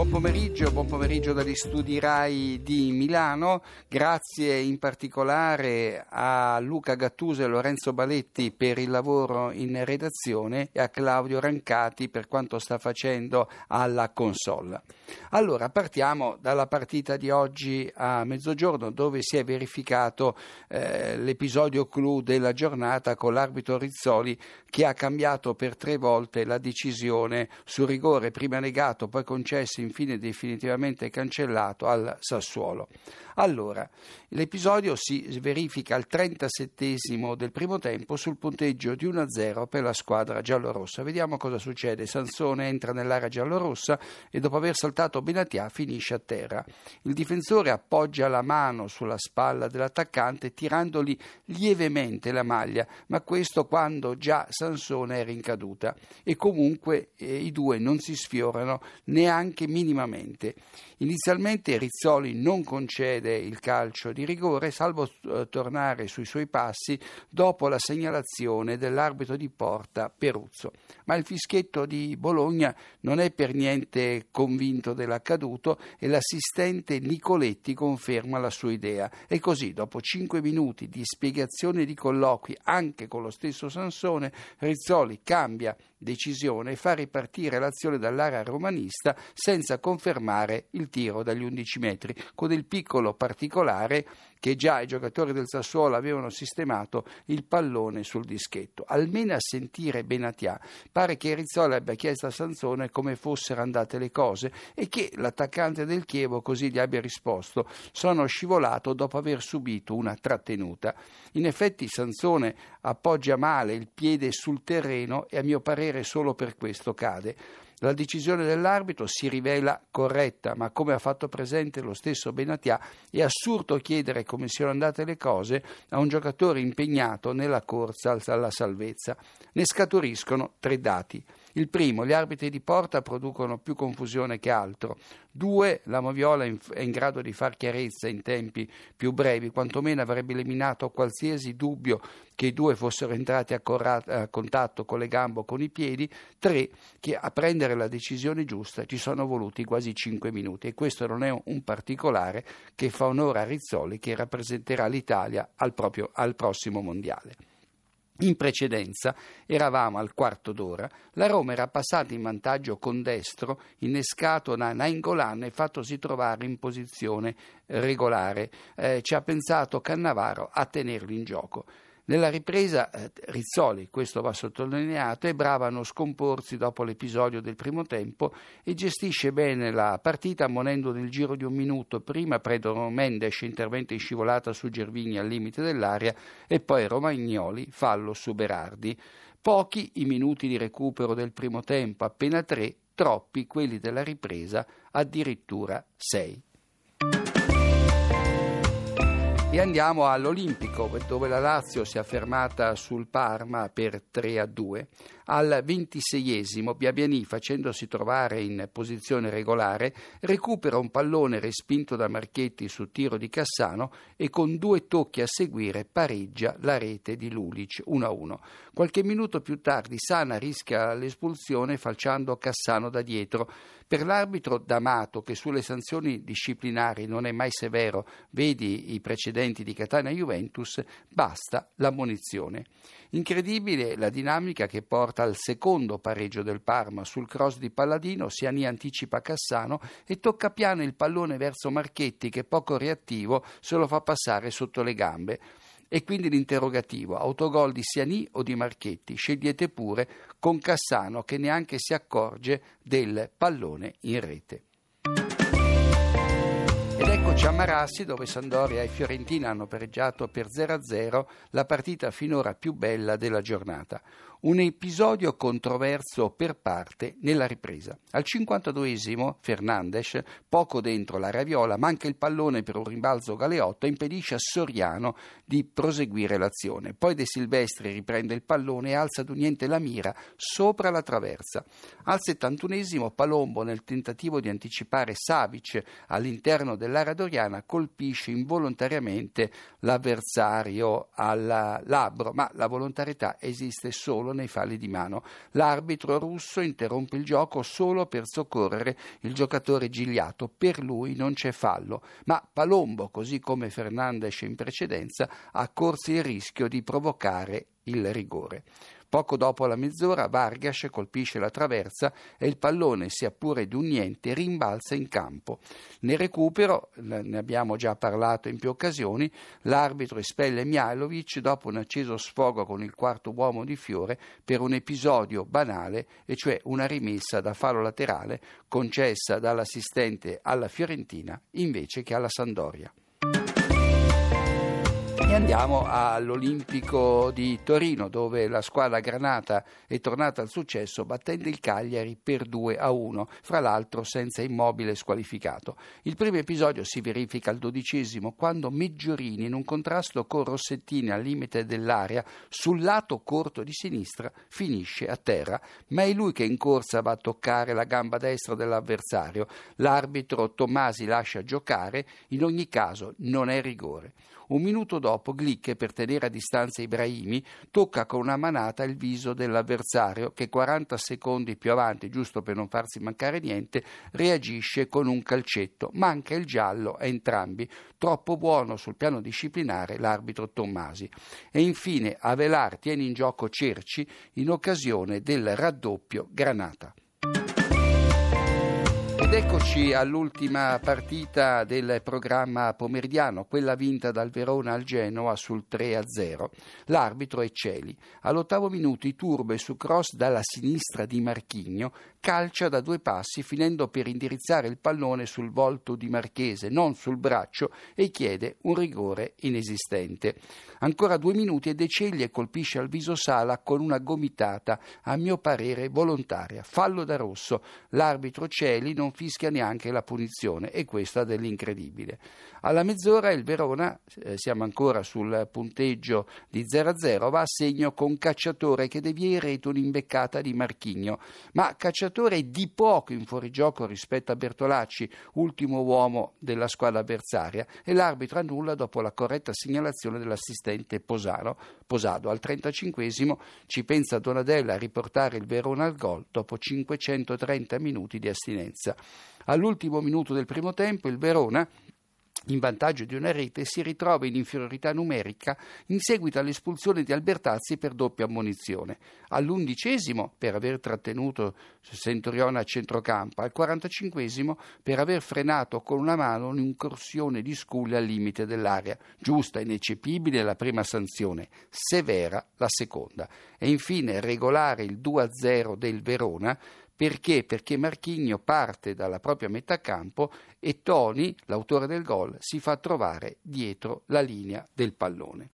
Buon pomeriggio, buon pomeriggio dagli studi RAI di Milano. Grazie in particolare a Luca Gattuso e Lorenzo Baletti per il lavoro in redazione e a Claudio Rancati per quanto sta facendo alla console. Allora, partiamo dalla partita di oggi a mezzogiorno dove si è verificato eh, l'episodio clou della giornata con l'arbitro Rizzoli che ha cambiato per tre volte la decisione sul rigore prima negato, poi concesso infine definitivamente cancellato al Sassuolo. Allora, l'episodio si verifica al 37 del primo tempo sul punteggio di 1-0 per la squadra giallorossa. Vediamo cosa succede. Sansone entra nell'area giallorossa e dopo aver saltato Benatia finisce a terra. Il difensore appoggia la mano sulla spalla dell'attaccante tirandogli lievemente la maglia, ma questo quando già Sansone era in caduta e comunque eh, i due non si sfiorano neanche minimamente. Inizialmente Rizzoli non concede il calcio di rigore, salvo eh, tornare sui suoi passi dopo la segnalazione dell'arbitro di porta Peruzzo. Ma il fischietto di Bologna non è per niente convinto dell'accaduto e l'assistente Nicoletti conferma la sua idea. E così, dopo cinque minuti di spiegazione e di colloqui anche con lo stesso Sansone, Rizzoli cambia decisione e fa ripartire l'azione dall'area romanista senza confermare il tiro dagli 11 metri, con il piccolo particolare che già i giocatori del Sassuolo avevano sistemato il pallone sul dischetto. Almeno a sentire Benatia, pare che Rizzola abbia chiesto a Sansone come fossero andate le cose e che l'attaccante del Chievo così gli abbia risposto: Sono scivolato dopo aver subito una trattenuta. In effetti Sansone appoggia male il piede sul terreno e a mio parere solo per questo cade. La decisione dell'arbitro si rivela corretta, ma come ha fatto presente lo stesso Benatia, è assurdo chiedere come siano andate le cose a un giocatore impegnato nella corsa alla salvezza. Ne scaturiscono tre dati. Il primo, gli arbitri di porta producono più confusione che altro. Due, la Moviola è in grado di far chiarezza in tempi più brevi, quantomeno avrebbe eliminato qualsiasi dubbio che i due fossero entrati a, corra- a contatto con le gambe o con i piedi. Tre, che a prendere la decisione giusta ci sono voluti quasi cinque minuti e questo non è un particolare che fa onore a Rizzoli che rappresenterà l'Italia al, proprio, al prossimo mondiale. In precedenza eravamo al quarto d'ora, la Roma era passata in vantaggio con destro, innescato da Nainggolan e fattosi trovare in posizione regolare. Eh, ci ha pensato Cannavaro a tenerlo in gioco. Nella ripresa eh, Rizzoli, questo va sottolineato, è brava a non scomporsi dopo l'episodio del primo tempo e gestisce bene la partita ammonendo nel giro di un minuto prima Predo Mendes intervento in scivolata su Gervini al limite dell'area e poi Romagnoli fallo su Berardi. Pochi i minuti di recupero del primo tempo, appena tre, troppi quelli della ripresa, addirittura sei. E andiamo all'Olimpico, dove la Lazio si è fermata sul Parma per 3 a 2. Al ventiseiesimo Biabiani, facendosi trovare in posizione regolare, recupera un pallone respinto da Marchetti su tiro di Cassano e con due tocchi a seguire pareggia la rete di Lulic 1 a 1. Qualche minuto più tardi Sana rischia l'espulsione falciando Cassano da dietro. Per l'arbitro D'Amato, che sulle sanzioni disciplinari non è mai severo, vedi i precedenti di Catania Juventus, basta l'ammonizione. Incredibile la dinamica che porta al secondo pareggio del Parma. Sul cross di Palladino Siani anticipa Cassano e tocca piano il pallone verso Marchetti che poco reattivo se lo fa passare sotto le gambe. E quindi l'interrogativo, autogol di Siani o di Marchetti? Scegliete pure con Cassano che neanche si accorge del pallone in rete. Ed eccoci a Marassi dove Sandoria e Fiorentina hanno pareggiato per 0-0 la partita finora più bella della giornata un episodio controverso per parte nella ripresa. Al 52esimo Fernandes, poco dentro la raviola, manca il pallone per un rimbalzo Galeotto e impedisce a Soriano di proseguire l'azione. Poi De Silvestri riprende il pallone e alza d'un niente la mira sopra la traversa. Al 71esimo Palombo, nel tentativo di anticipare Savic all'interno dell'area doriana, colpisce involontariamente l'avversario al labbro, ma la volontarietà esiste solo nei falli di mano. L'arbitro russo interrompe il gioco solo per soccorrere il giocatore Gigliato. Per lui non c'è fallo, ma Palombo, così come Fernandes in precedenza, ha corso il rischio di provocare il rigore. Poco dopo la mezz'ora Vargas colpisce la traversa e il pallone, sia pure di un niente, rimbalza in campo. Nel recupero, ne abbiamo già parlato in più occasioni, l'arbitro espelle Mihailovic dopo un acceso sfogo con il quarto uomo di Fiore per un episodio banale, e cioè una rimessa da fallo laterale concessa dall'assistente alla Fiorentina invece che alla Sandoria. E andiamo all'Olimpico di Torino dove la squadra granata è tornata al successo battendo il Cagliari per 2 a 1, fra l'altro senza immobile squalificato. Il primo episodio si verifica al dodicesimo quando Meggiorini in un contrasto con Rossettini al limite dell'area sul lato corto di sinistra finisce a terra, ma è lui che in corsa va a toccare la gamba destra dell'avversario. L'arbitro Tommasi lascia giocare, in ogni caso non è rigore. Un minuto dopo Glick, per tenere a distanza Ibrahimi, tocca con una manata il viso dell'avversario che 40 secondi più avanti, giusto per non farsi mancare niente, reagisce con un calcetto. Manca il giallo a entrambi. Troppo buono sul piano disciplinare l'arbitro Tommasi. E infine Avelar tiene in gioco Cerci in occasione del raddoppio Granata. Ed eccoci all'ultima partita del programma pomeridiano, quella vinta dal Verona al Genoa sul 3-0. L'arbitro è Celi. All'ottavo minuto Iturbe su cross dalla sinistra di Marchigno calcia da due passi finendo per indirizzare il pallone sul volto di Marchese, non sul braccio, e chiede un rigore inesistente. Ancora due minuti e De Ceglie colpisce al viso Sala con una gomitata, a mio parere volontaria. Fallo da rosso. L'arbitro Celi non fischia neanche la punizione e questa dell'incredibile. Alla mezz'ora il Verona, eh, siamo ancora sul punteggio di 0-0, va a segno con Cacciatore che devia in rete un'imbeccata di Marchigno, ma Cacciatore è di poco in fuorigioco rispetto a Bertolacci, ultimo uomo della squadra avversaria, e l'arbitro annulla dopo la corretta segnalazione dell'assistente Posano. Posado al 35 ci pensa Donadella a riportare il Verona al gol dopo 530 minuti di astinenza. All'ultimo minuto del primo tempo il Verona in vantaggio di una rete, si ritrova in inferiorità numerica in seguito all'espulsione di Albertazzi per doppia ammonizione. All'undicesimo per aver trattenuto Centurione a centrocampo, al 45 per aver frenato con una mano un'incursione di Sculli al limite dell'area. Giusta ineccepibile la prima sanzione, severa la seconda. E infine regolare il 2-0 del Verona perché? Perché Marchigno parte dalla propria metà campo e Toni, l'autore del gol, si fa trovare dietro la linea del pallone.